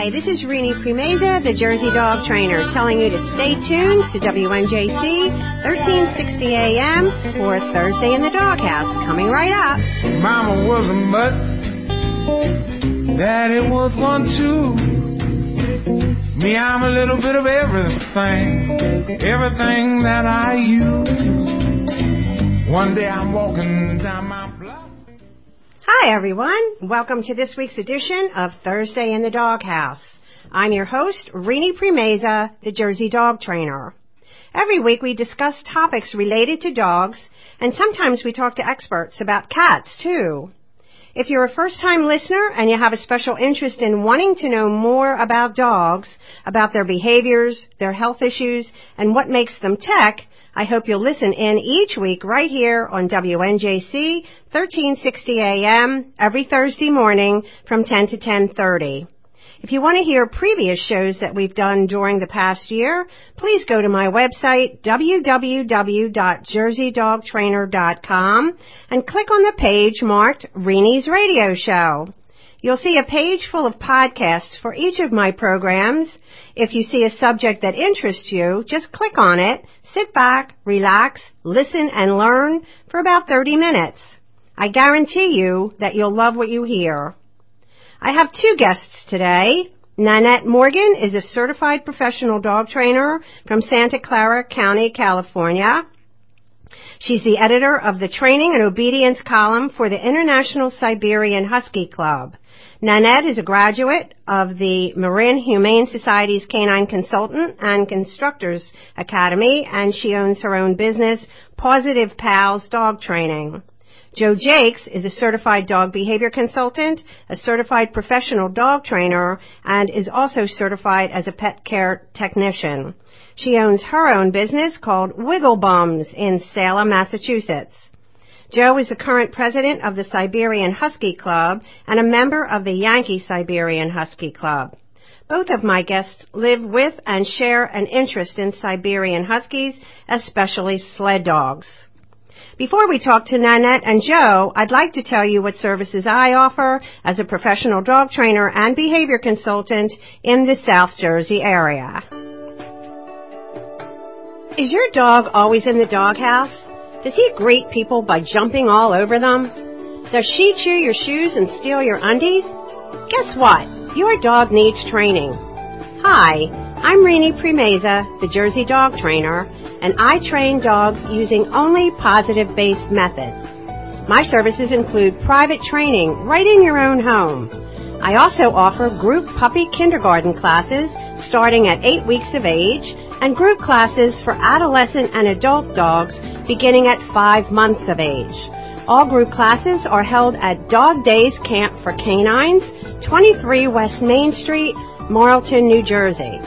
Hi, this is Renee Primeza, the Jersey Dog Trainer, telling you to stay tuned to WNJC 1360 AM for Thursday in the Doghouse. Coming right up. Mama was a mutt. Daddy was one too. Me, I'm a little bit of everything. Everything that I use. One day I'm walking down my block. Hi, everyone. Welcome to this week's edition of Thursday in the Doghouse. I'm your host, Renee Primeza, the Jersey Dog Trainer. Every week we discuss topics related to dogs, and sometimes we talk to experts about cats, too. If you're a first-time listener and you have a special interest in wanting to know more about dogs, about their behaviors, their health issues, and what makes them tick, I hope you'll listen in each week right here on WNJC 1360 AM every Thursday morning from 10 to 10:30. If you want to hear previous shows that we've done during the past year, please go to my website www.jerseydogtrainer.com and click on the page marked Reenie's Radio Show. You'll see a page full of podcasts for each of my programs. If you see a subject that interests you, just click on it, sit back, relax, listen, and learn for about 30 minutes. I guarantee you that you'll love what you hear. I have two guests today. Nannette Morgan is a certified professional dog trainer from Santa Clara County, California. She's the editor of the Training and Obedience column for the International Siberian Husky Club. Nannette is a graduate of the Marin Humane Society's Canine Consultant and Constructors Academy, and she owns her own business, Pawsitive Pals Dog Training. Jo Jacques is a certified dog behavior consultant, a certified professional dog trainer, and is also certified as a pet care technician. She owns her own business called Wiggle Bums in Salem, Massachusetts. Jo is the current president of the Siberian Husky Club and a member of the Yankee Siberian Husky Club. Both of my guests live with and share an interest in Siberian Huskies, especially sled dogs. Before we talk to Nannette and Jo, I'd like to tell you what services I offer as a professional dog trainer and behavior consultant in the South Jersey area. Is your dog always in the doghouse? Does he greet people by jumping all over them? Does she chew your shoes and steal your undies? Guess what? Your dog needs training. Hi, I'm Renee Primeza, the Jersey Dog Trainer, and I train dogs using only positive-based methods. My services include private training right in your own home. I also offer group puppy kindergarten classes starting at 8 weeks of age and group classes for adolescent and adult dogs beginning at 5 months of age. All group classes are held at Dog Days Camp for Canines, 23 West Main Street, Marlton, New Jersey.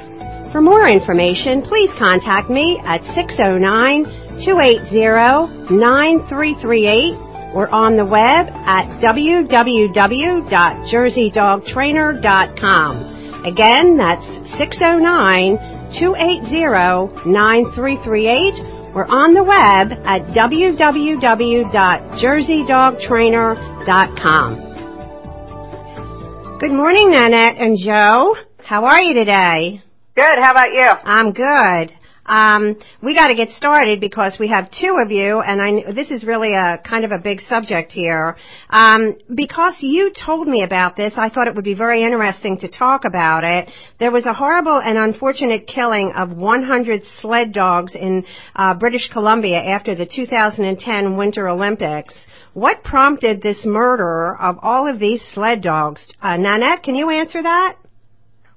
For more information, please contact me at 609-280-9338 or on the web at www.jerseydogtrainer.com. Again, that's oh 609-280-9338 or on the web at www.jerseydogtrainer.com. Good morning, Nannette and Jo. How are you today? Good. How about you? I'm good. Um, we got to get started because we have two of you, and I this is really a kind of a big subject here. Um, because you told me about this, I thought it would be very interesting to talk about it. There was a horrible and unfortunate killing of 100 sled dogs in uh, British Columbia after the 2010 Winter Olympics. What prompted this murder of all of these sled dogs? Uh, Nannette, can you answer that?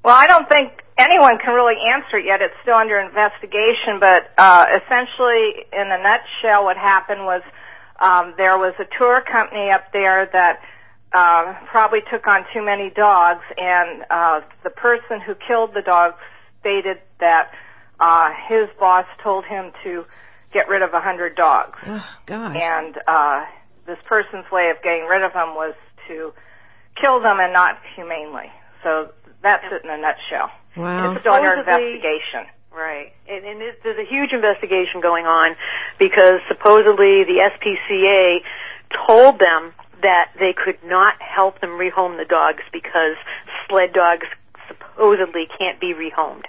Well, I don't think anyone can really answer it yet. It's still under investigation, but uh, essentially, in a nutshell, what happened was um, there was a tour company up there that uh, probably took on too many dogs, and uh, the person who killed the dogs stated that uh, his boss told him to get rid of a hundred dogs. Oh, God. And uh, this person's way of getting rid of them was to kill them and not humanely. So that's it in a nutshell. Wow. It's still under investigation. Right. And, and it, there's a huge investigation going on because supposedly the SPCA told them that they could not help them rehome the dogs because sled dogs supposedly can't be rehomed.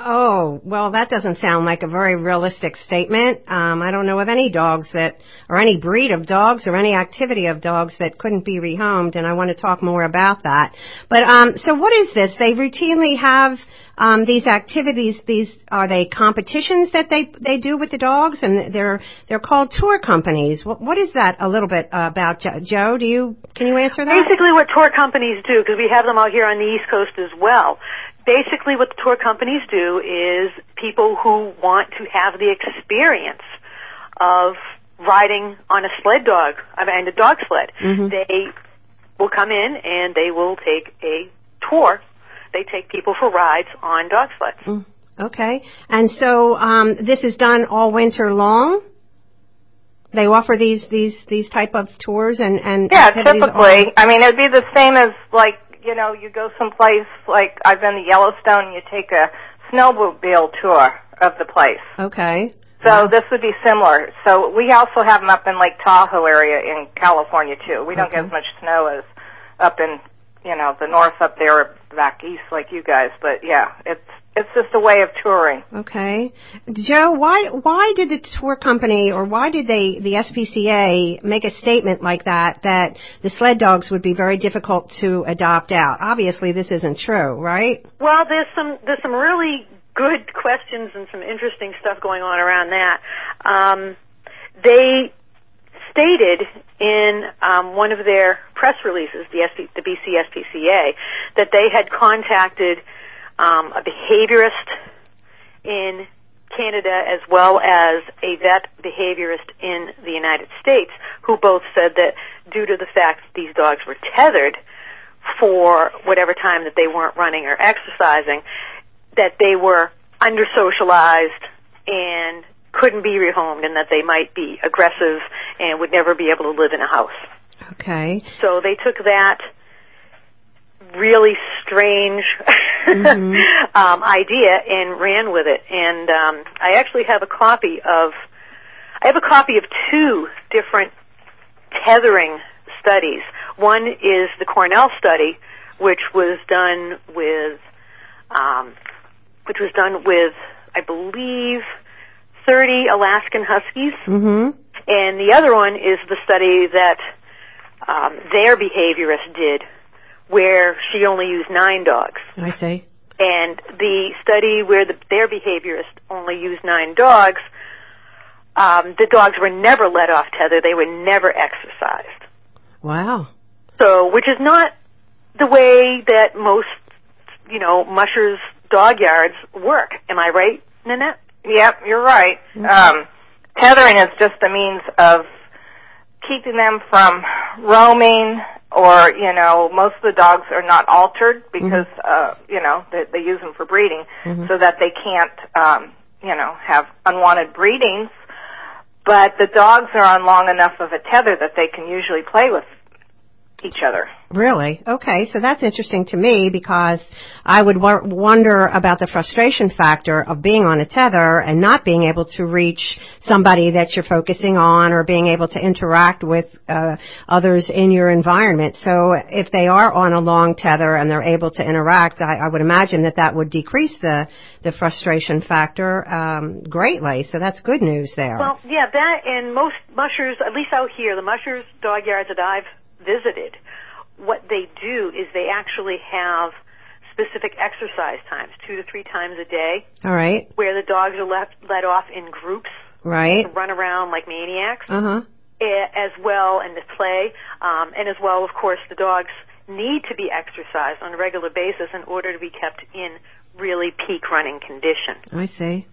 Oh, well, that doesn't sound like a very realistic statement. Um, I don't know of any dogs that, or any breed of dogs, or any activity of dogs that couldn't be rehomed, and I want to talk more about that. But um, so, what is this? They routinely have um, these activities. These are they competitions that they they do with the dogs, and they're they're called tour companies. What, what is that? A little bit about Jo. Do you can you answer that? Basically, what tour companies do, because we have them out here on the East Coast as well basically what the tour companies do is people who want to have the experience of riding on a sled dog, I mean a dog sled. Mm-hmm. They will come in and they will take a tour. They take people for rides on dog sleds. Mm, okay. And so um, this is done all winter long? They offer these these these type of tours and and Yeah, typically. all- I mean, it'd be the same as like you know, you go someplace like I've been to Yellowstone, and you take a snowmobile tour of the place. Okay. So this would be similar. So we also have them up in Lake Tahoe area in California too. We don't get as much snow as up in you know the north up there back east like you guys. But yeah, it's it's just a way of touring. Okay. Jo, why why did the tour company or why did they the SPCA make a statement like that that the sled dogs would be very difficult to adopt out? Obviously this isn't true, right? Well, there's some there's some really good questions and some interesting stuff going on around that. Um, they stated in um, one of their press releases, the, SP, the BC SPCA, that they had contacted um, a behaviorist in Canada as well as a vet behaviorist in the United States, who both said that due to the fact that these dogs were tethered for whatever time that they weren't running or exercising, that they were under socialized and couldn't be rehomed and that they might be aggressive and would never be able to live in a house. Okay. So they took that really strange Mhm. um, idea and ran with it. And um, I actually have a copy of I have a copy of two different tethering studies. One is the Cornell study, which was done with um, which was done with I believe 30 Alaskan Huskies. Mhm. And the other one is the study that um, their behaviorist did, where she only used nine dogs. I see. And the study where the, their behaviorist only used nine dogs, um, the dogs were never let off tether. They were never exercised. Wow. So, which is not the way that most, you know, mushers dog yards work. Am I right, Nannette? Yep, you're right. Um, tethering is just a means of keeping them from roaming or, you know, most of the dogs are not altered because, uh, you know, they, they use them for breeding Mhm. so that they can't, um, you know, have unwanted breedings. But the dogs are on long enough of a tether that they can usually play with each other. Really? Okay, so that's interesting to me because I would w- wonder about the frustration factor of being on a tether and not being able to reach somebody that you're focusing on or being able to interact with uh, others in your environment. So if they are on a long tether and they're able to interact, I, I would imagine that that would decrease the the frustration factor um, greatly. So that's good news there. Well, yeah, that and most mushers, at least out here, the mushers dog yards that I've visited, what they do is they actually have specific exercise times, two to three times a day, All right, where the dogs are let let off in groups right. to run around like maniacs, Uh huh. eh, as well and to play, um, and as well, of course, the dogs need to be exercised on a regular basis in order to be kept in really peak running condition. I see.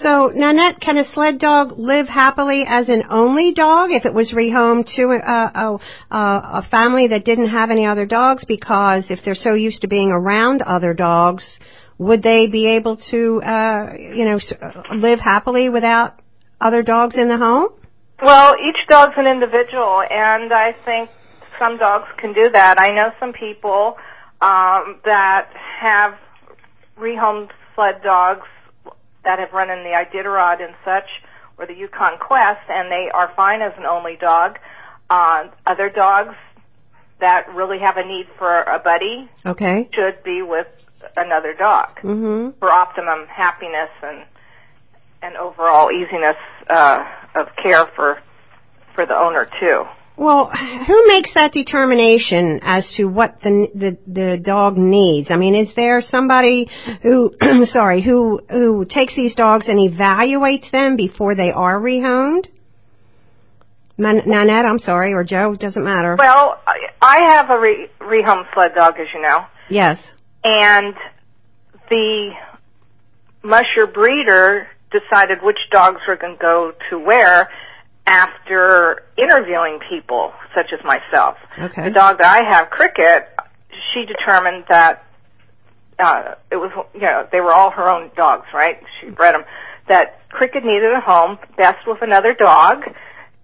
So, Nannette, can a sled dog live happily as an only dog if it was rehomed to a, a, a, family that didn't have any other dogs? Because if they're so used to being around other dogs, would they be able to, uh, you know, live happily without other dogs in the home? Well, each dog's an individual, and I think some dogs can do that. I know some people um, that have rehomed sled dogs that have run in the Iditarod and such, or the Yukon Quest, and they are fine as an only dog. Uh, other dogs that really have a need for a buddy Okay. should be with another dog Mhm. for optimum happiness and and overall easiness uh, of care for for the owner too. Well, who makes that determination as to what the the the dog needs? I mean, is there somebody who sorry, who who takes these dogs and evaluates them before they are rehomed? Man- Nannette, I'm sorry, or Jo, doesn't matter. Well, I, I have a re- rehome sled dog, as you know, yes. and the musher breeder decided which dogs were going to go to where after interviewing people such as myself. Okay. The dog that I have, Cricket, she determined that uh, it was, you know, they were all her own dogs, right? She bred them. That Cricket needed a home, best with another dog,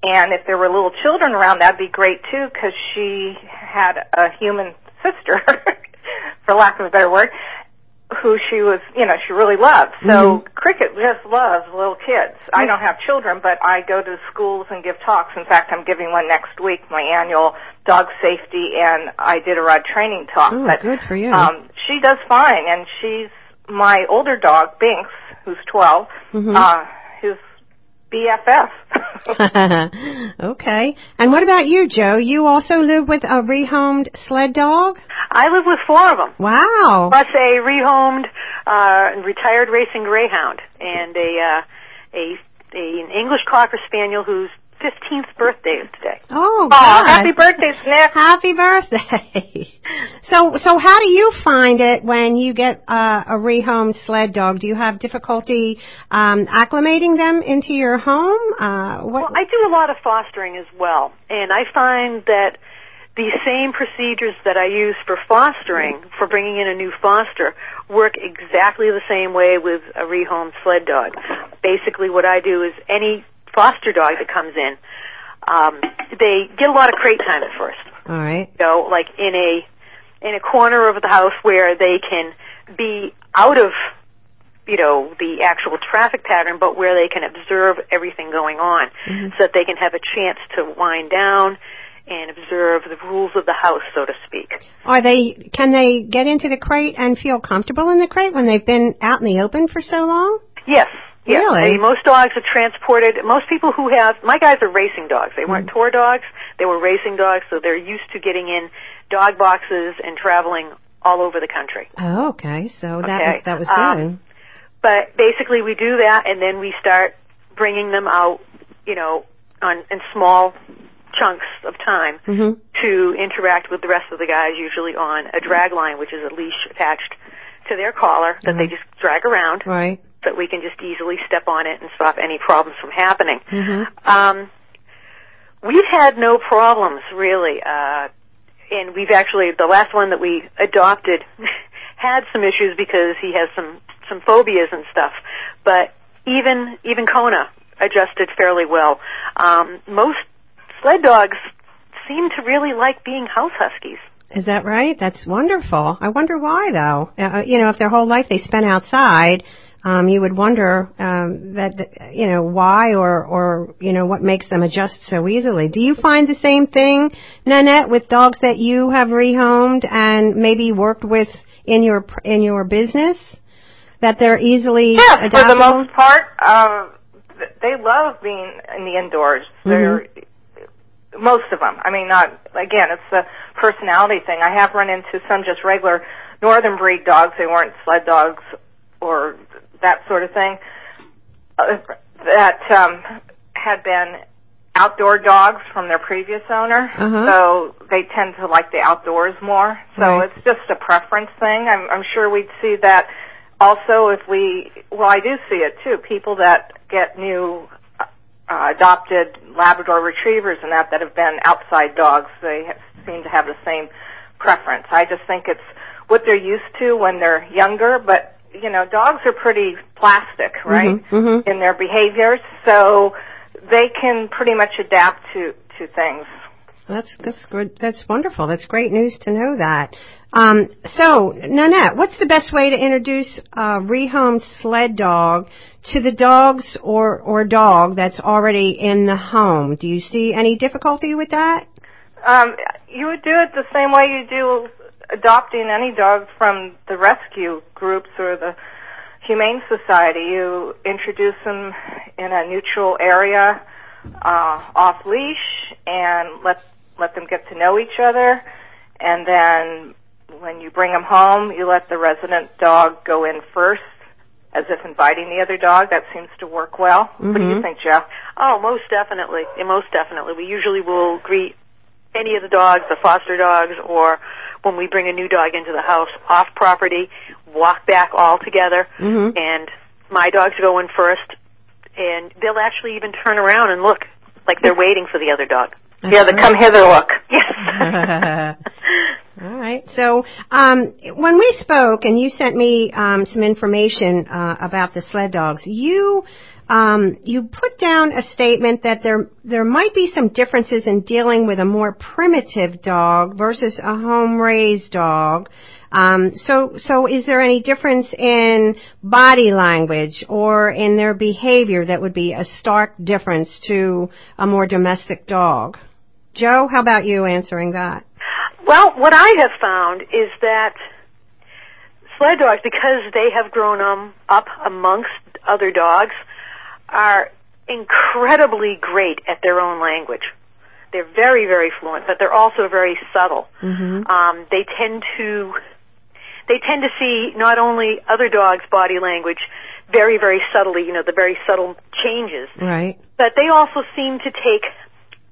and if there were little children around, that'd be great too, because she had a human sister, for lack of a better word, who she was, you know, she really loved. So Cricket just loves little kids. I don't have children, but I go to schools and give talks. In fact, I'm giving one next week, my annual dog safety and Iditarod training talk. Oh, but, good for you. Um, she does fine, and she's my older dog, Binks, who's 12, Mhm. uh, his BFF. okay. And what about you, Jo? You also live with a rehomed sled dog? I live with four of them. Wow. plus a rehomed uh, retired racing greyhound and a uh, a, a an English cocker spaniel whose 15th birthday is today. Oh, Aw, God. happy birthday, Snick! Happy birthday. so, so how do you find it when you get uh, a rehomed sled dog? Do you have difficulty um, acclimating them into your home? Uh, what? Well, I do a lot of fostering as well, and I find that the same procedures that I use for fostering, for bringing in a new foster, work exactly the same way with a rehomed sled dog. Basically, what I do is any foster dog that comes in, um, they get a lot of crate time at first. All right. So, like in a in a corner of the house where they can be out of you know the actual traffic pattern, but where they can observe everything going on, so that they can have a chance to wind down and observe the rules of the house, so to speak. Are they? Can they get into the crate and feel comfortable in the crate when they've been out in the open for so long? Yes. Yes. Really? I mean, most dogs are transported. Most people who have my guys are racing dogs. They weren't tour dogs. They were racing dogs, so they're used to getting in dog boxes and traveling all over the country. Oh, okay. So that Okay. was that was Um, good. But basically, we do that, and then we start bringing them out, you know, on in small chunks of time hmm to interact with the rest of the guys, usually on a drag line, which is a leash attached to their collar that they just drag around, Right. That we can just easily step on it and stop any problems from happening. hmm Um, we've had no problems really, uh, and we've actually the last one that we adopted had some issues because he has some some phobias and stuff. But even even Kona adjusted fairly well. Um, most sled dogs seem to really like being house huskies. Is that right? That's wonderful. I wonder why, though. Uh, you know, if their whole life they spent outside, you would wonder um, that that, you know why or or you know what makes them adjust so easily. Do you find the same thing, Nannette, with dogs that you have rehomed and maybe worked with in your in your business? That they're easily Yes, for the adaptable? most part, uh, they love being in the indoors. They're most of them. I mean, not again. It's a personality thing. I have run into some just regular northern breed dogs. They weren't sled dogs or that sort of thing. Uh, that um, had been outdoor dogs from their previous owner, Uh-huh. so they tend to like the outdoors more. So Right. it's just a preference thing. I'm, I'm sure we'd see that also if we. Well, I do see it too. People that get new uh, adopted Labrador retrievers and that that have been outside dogs, they have, seem to have the same preference. I just think it's what they're used to when they're younger, but you know, dogs are pretty plastic, right? Mhm, mhm. In their behaviors, so they can pretty much adapt to to things. That's that's good. That's wonderful. That's great news to know that. Um, so, Nannette, what's the best way to introduce a rehomed sled dog to the dogs or or dog that's already in the home? Do you see any difficulty with that? Um, you would do it the same way you do adopting any dog from the rescue groups or the Humane Society. You introduce them in a neutral area, uh, off leash, and let let them get to know each other, and then when you bring them home, you let the resident dog go in first, as if inviting the other dog. That seems to work well. Mm-hmm. What do you think, Jeff? Oh, most definitely. Yeah, most definitely. We usually will greet any of the dogs, the foster dogs, or when we bring a new dog into the house off property, walk back all together, mm-hmm. and my dogs go in first, and they'll actually even turn around and look like they're waiting for the other dog. yeah, the come hither look. Yes. All right. So um, when we spoke, and you sent me um, some information uh, about the sled dogs, you um, you put down a statement that there there might be some differences in dealing with a more primitive dog versus a home raised dog. Um, so so is there any difference in body language or in their behavior that would be a stark difference to a more domestic dog? Jo, how about you answering that? Well, what I have found is that sled dogs, because they have grown um, up amongst other dogs, are incredibly great at their own language. They're very, very fluent, but they're also very subtle. Mm-hmm. Um, they tend to they tend to see not only other dogs' body language very, very subtly, you know, the very subtle changes, right? But they also seem to take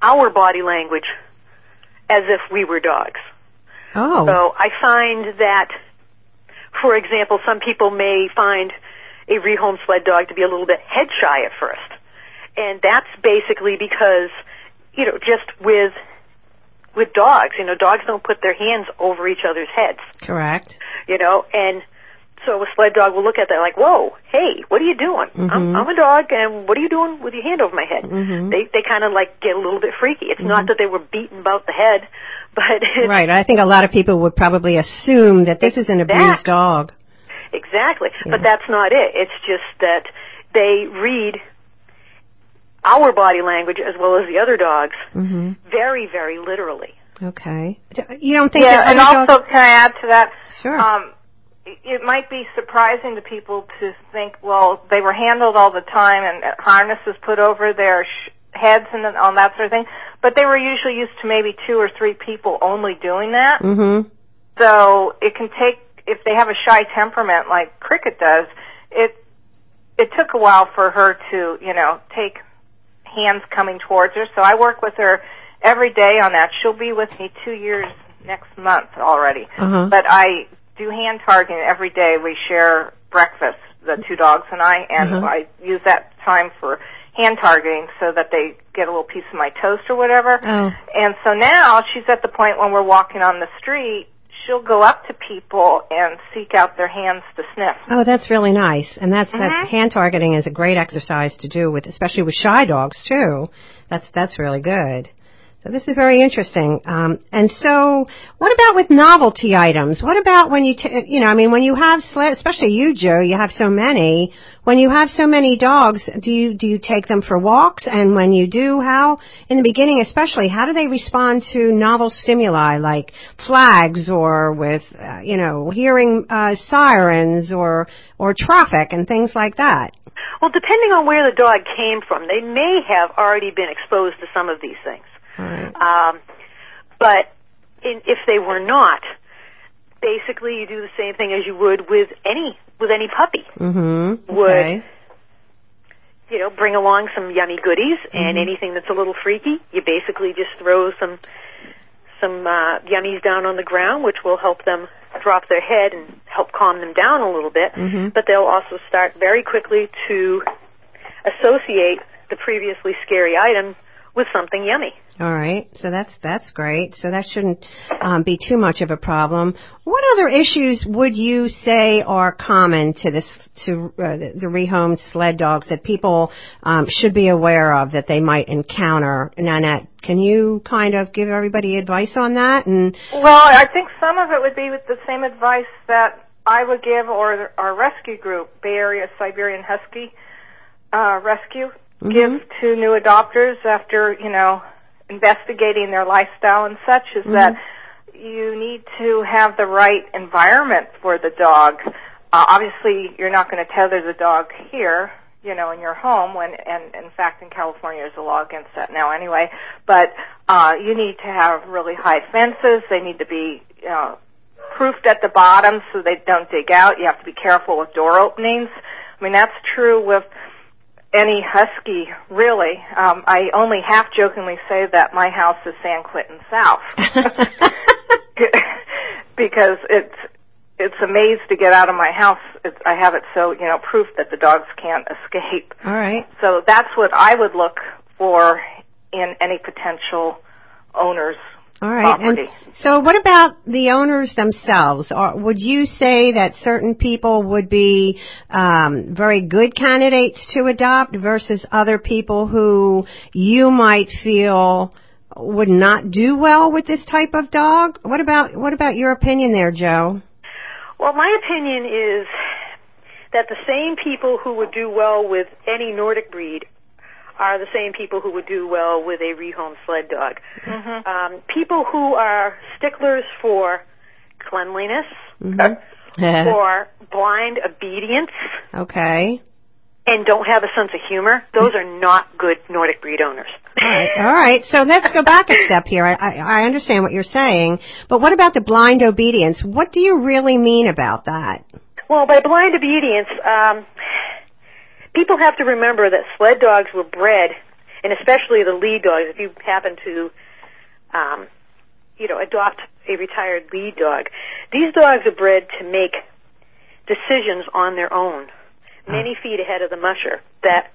our body language as if we were dogs. Oh. So I find that, for example, some people may find a rehomed sled dog to be a little bit head shy at first. And that's basically because, you know, just with with dogs, you know, dogs don't put their hands over each other's heads. Correct. You know, and so a sled dog will look at that like, "Whoa, hey, what are you doing? Mm-hmm. I'm, I'm a dog, and what are you doing with your hand over my head?" Mm-hmm. They they kind of like get a little bit freaky. It's mm-hmm. not that they were beaten about the head, but right. I think a lot of people would probably assume that this is an abused dog. Exactly, yeah. but that's not it. It's just that they read our body language as well as the other dogs mm-hmm. very very literally. Okay. You don't think? Yeah, and also, dogs... can I add to that? Sure. Um, it might be surprising to people to think, well, they were handled all the time and harnesses put over their sh- heads and all that sort of thing, but they were usually used to maybe two or three people only doing that. Mm-hmm. So it can take, if they have a shy temperament like Cricket does, it it took a while for her to, you know, take hands coming towards her. So I work with her every day on that. She'll be with me two years next month already. Uh-huh. But I do hand targeting every day. We share breakfast, the two dogs and I, and Mhm. I use that time for hand targeting so that they get a little piece of my toast or whatever. Oh. And so now she's at the point when we're walking on the street, she'll go up to people and seek out their hands to sniff. Oh, that's really nice. And that's that's Mhm. hand targeting is a great exercise to do with especially with shy dogs too. That's that's really good. So this is very interesting. Um, and so, what about with novelty items? What about when you, t- you know, I mean, when you have, sled, especially you, Jo, you have so many. When you have so many dogs, do you do you take them for walks? And when you do, how in the beginning, especially, how do they respond to novel stimuli like flags or with, uh, you know, hearing uh, sirens or or traffic and things like that? Well, depending on where the dog came from, they may have already been exposed to some of these things. Right. Um, but in, if they were not, basically you do the same thing as you would with any with any puppy. Mm-hmm. Would Okay. you know bring along some yummy goodies and Mhm. anything that's a little freaky, you basically just throw some some uh, yummies down on the ground, which will help them drop their head and help calm them down a little bit. Mhm. But they'll also start very quickly to associate the previously scary item with something yummy. All right, so that's that's great. So that shouldn't um, be too much of a problem. What other issues would you say are common to this to uh, the, the rehomed sled dogs that people um, should be aware of that they might encounter? Nannette, can you kind of give everybody advice on that? And Well, I think some of it would be with the same advice that I would give or our rescue group, Bay Area Siberian Husky uh, Rescue, Mhm. give to new adopters after, you know, investigating their lifestyle and such is that you need to have the right environment for the dog. Uh, obviously, you're not going to tether the dog here, you know, in your home. When, and in fact, in California, there's a law against that now, anyway. But uh, you need to have really high fences. They need to be, you know, proofed at the bottom so they don't dig out. You have to be careful with door openings. I mean, that's true with any husky, really. Um, I only half jokingly say that my house is San Quentin South because it's it's a maze to get out of my house. It's, I have it so you know proof that the dogs can't escape. All right. So that's what I would look for in any potential owners All right. property. And so what about the owners themselves? Or would you say that certain people would be um, very good candidates to adopt versus other people who you might feel would not do well with this type of dog? What about what about your opinion there, Jo? Well, my opinion is that the same people who would do well with any Nordic breed are the same people who would do well with a rehome sled dog. Mhm. Um, people who are sticklers for cleanliness, Mm-hmm. for blind obedience, okay. and don't have a sense of humor, those are not good Nordic breed owners. All right. All right. So let's go back a step here. I, I, I understand what you're saying, but what about the blind obedience? What do you really mean about that? Well, by blind obedience, um, people have to remember that sled dogs were bred, and especially the lead dogs. If you happen to, um, you know, adopt a retired lead dog, these dogs are bred to make decisions on their own, many feet ahead of the musher. That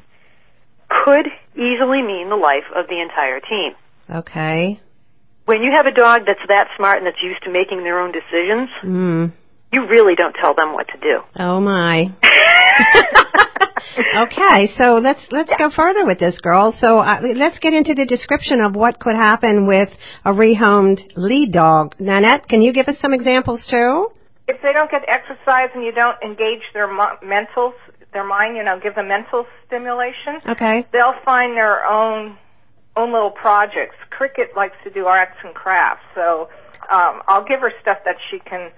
could easily mean the life of the entire team. Okay. When you have a dog that's that smart and that's used to making their own decisions, Mm. you really don't tell them what to do. Oh my. okay, so let's let's go further with this, girl. So uh, let's get into the description of what could happen with a rehomed lead dog. Nannette, can you give us some examples too? if they don't get exercise and you don't engage their mo- mental, their mind, you know, give them mental stimulation, Okay. they'll find their own own little projects. Cricket likes to do arts and crafts, so um, I'll give her stuff that she can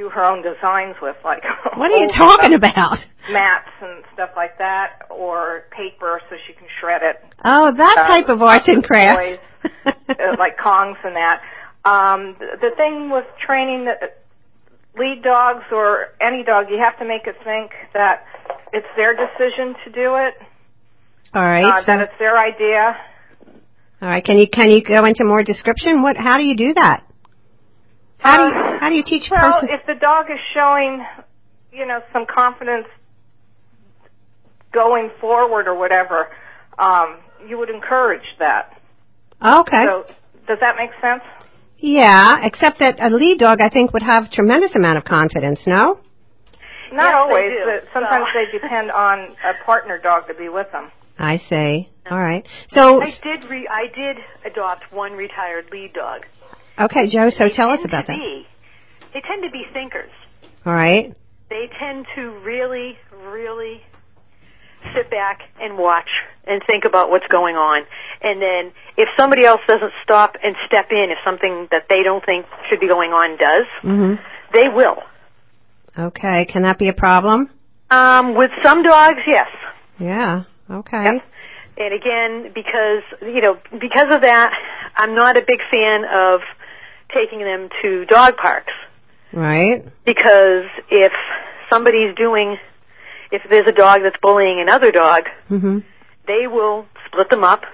do her own designs with, like What are you talking about? Mats and stuff like that, or paper so she can shred it. Oh, that Uh, type of arts and crafts. toys, uh, like Kongs and that. Um, the, the thing with training the lead dogs or any dog, you have to make it think that it's their decision to do it, All right. uh, so- that it's their idea. all right. Can you can you go into more description? What? How do you do that? How do you Uh, how do you teach a Well, person? if the dog is showing, you know, some confidence going forward or whatever, um, you would encourage that. okay. So, does that make sense? yeah. Except that a lead dog, I think, would have tremendous amount of confidence. No. Not Yes, they always, do. but sometimes So- they depend on a partner dog to be with them. I see. All right. So I did re- I did adopt one retired lead dog. Okay, Jo. So They tell us about that. Be, they tend to be thinkers. All right. They tend to really, really sit back and watch and think about what's going on. And then if somebody else doesn't stop and step in, if something that they don't think should be going on does, Mhm. they will. Okay. Can that be a problem? Um, with some dogs, yes. Yeah. Okay. Yep. And again, because you know, because of that, I'm not a big fan of taking them to dog parks Right. because if somebody's doing, if there's a dog that's bullying another dog, Mhm. they will split them up,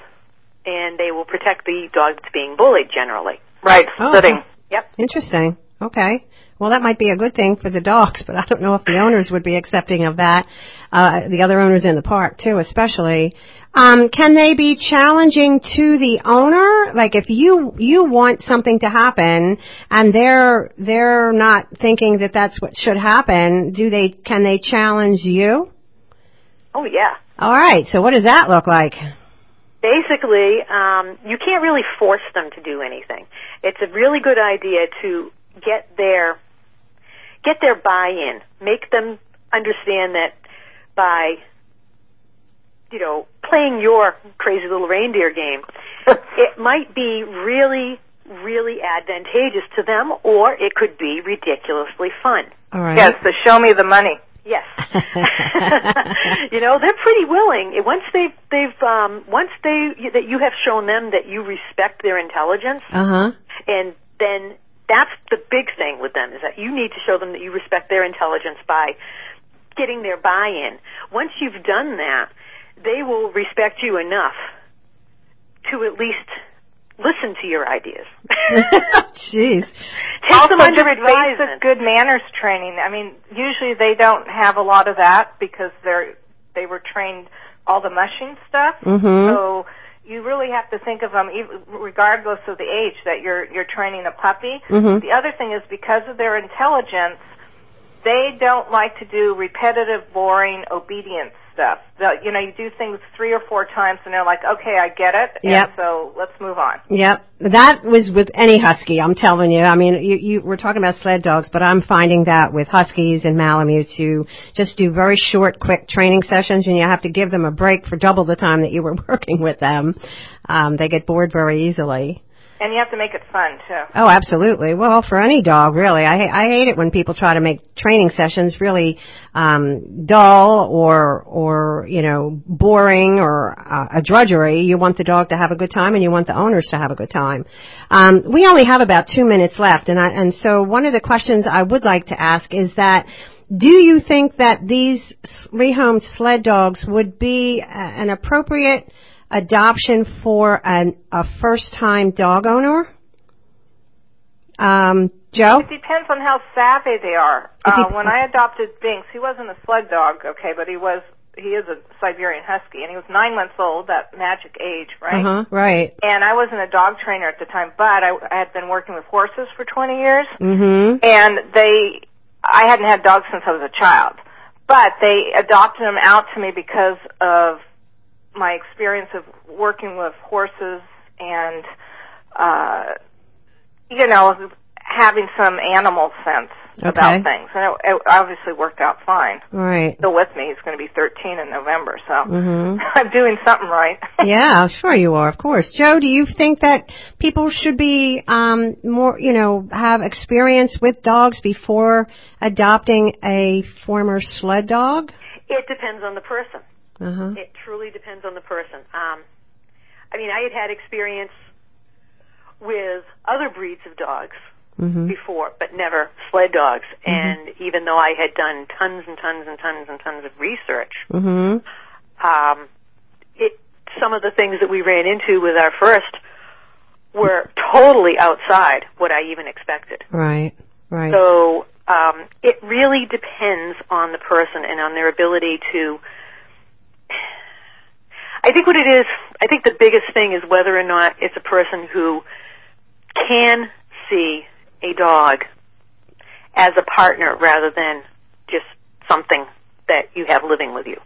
and they will protect the dog that's being bullied. Generally, Right, Oh, splitting. okay. Yep. Interesting. Okay. Well, that might be a good thing for the dogs, but I don't know if the owners would be accepting of that. Uh, the other owners in the park too, especially. Um, can they be challenging to the owner? Like if you you want something to happen and they're they're not thinking that that's what should happen, do they can they challenge you? Oh yeah. All right. So what does that look like? basically, um, you can't really force them to do anything. It's a really good idea to get their get their buy-in, make them understand that by you know playing your crazy little reindeer game, it might be really really advantageous to them, or it could be ridiculously fun. All right. Yes, the show me the money. Yes. you know, they're pretty willing. Once they've they've um once they that you have shown them that you respect their intelligence Uh huh. and then that's the big thing with them is that you need to show them that you respect their intelligence by getting their buy-in. Once you've done that, they will respect you enough to at least listen to your ideas. Jeez. Take also, them under just advisement. basic good manners training. I mean, usually they don't have a lot of that because they're they were trained all the mushing stuff. Mhm. So you really have to think of them, regardless of the age that you're you're training a puppy. Mhm. The other thing is because of their intelligence, they don't like to do repetitive, boring obedience stuff. The, you know, you do things three or four times, and they're like, "Okay, I get it," and Yep. so let's move on. Yep, that was with any husky. I'm telling you. I mean, you, you we're talking about sled dogs, but I'm finding that with huskies and Malamutes, you just do very short, quick training sessions, and you have to give them a break for double the time that you were working with them. Um, they get bored very easily. And you have to make it fun too. Oh, absolutely. Well, for any dog, really. I I hate it when people try to make training sessions really um dull or or you know boring or uh, a drudgery. You want the dog to have a good time, and you want the owners to have a good time. Um, we only have about two minutes left, and I, and so one of the questions I would like to ask is that. Do you think that these rehomed sled dogs would be an appropriate adoption for an, a first-time dog owner? Um, Jo? It depends on how savvy they are. Uh, he- when I adopted Binks, he wasn't a sled dog, okay, but he was he is a Siberian Husky, and he was nine months old, that magic age, right? Uh-huh, right. And I wasn't a dog trainer at the time, but I, I had been working with horses for 20 years, Mm-hmm. and they, I hadn't had dogs since I was a child, but they adopted him out to me because of my experience of working with horses and, uh, you know, having some animal sense Okay. about things. And it, it obviously worked out fine. Right. Still with me. He's going to be 13 in November, so Mhm. I'm doing something right. yeah, sure you are, of course. Jo, do you think that people should be um more, you know, have experience with dogs before adopting a former sled dog? It depends on the person. Uh-huh. It truly depends on the person. Um, I mean, I had had experience with other breeds of dogs Mhm. before, but never sled dogs. And even though I had done tons and tons and tons and tons of research, Mhm. um, it some of the things that we ran into with our first were totally outside what I even expected. Right. Right. So um, it really depends on the person and on their ability to. I think what it is, I think the biggest thing is whether or not it's a person who can see a dog as a partner rather than just something that you have living with you.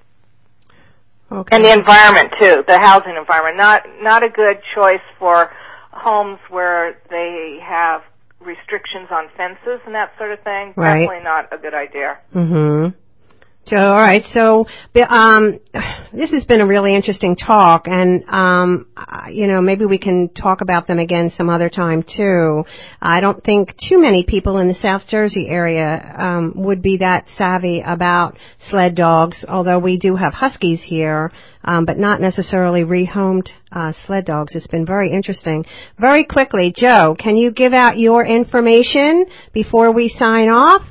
okay. And the environment too, the housing environment. Not not a good choice for homes where they have restrictions on fences and that sort of thing. Right. Definitely not a good idea. Mhm. Jo, all right. So, um, this has been a really interesting talk, and um, you know, maybe we can talk about them again some other time too. I don't think too many people in the South Jersey area um, would be that savvy about sled dogs, although we do have huskies here, um, but not necessarily rehomed uh, sled dogs. It's been very interesting. Very quickly, Jo, can you give out your information before we sign off?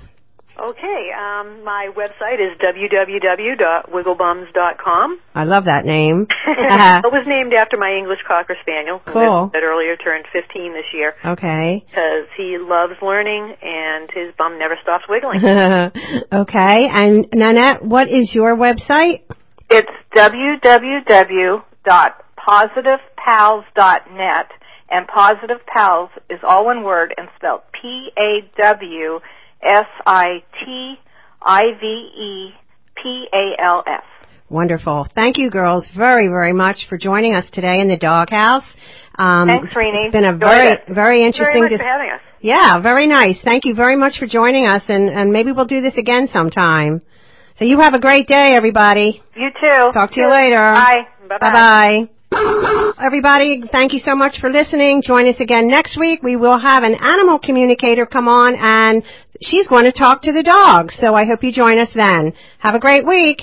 Okay, um, my website is www.wigglebums.com. I love that name. it was named after my English Cocker Spaniel, who Cool. that earlier turned 15 this year, okay. because he loves learning and his bum never stops wiggling. okay. And Nannette, what is your website? It's www.pawsitivepals.net and Pawsitive Pals is all one word and spelled P A W S I T I V E P A L S. Wonderful. Thank you, girls, very, very much for joining us today in the doghouse. Um, Thanks, Renee. It's been a Enjoyed very, it. very Very interesting. much dis- for having us. yeah, very nice. Thank you very much for joining us, and, and maybe we'll do this again sometime. So you have a great day, everybody. You too. Talk to you later. Bye-bye. Bye bye. Everybody, thank you so much for listening. Join us again next week. We will have an animal communicator come on and she's going to talk to the dogs. So I hope you join us then. Have a great week.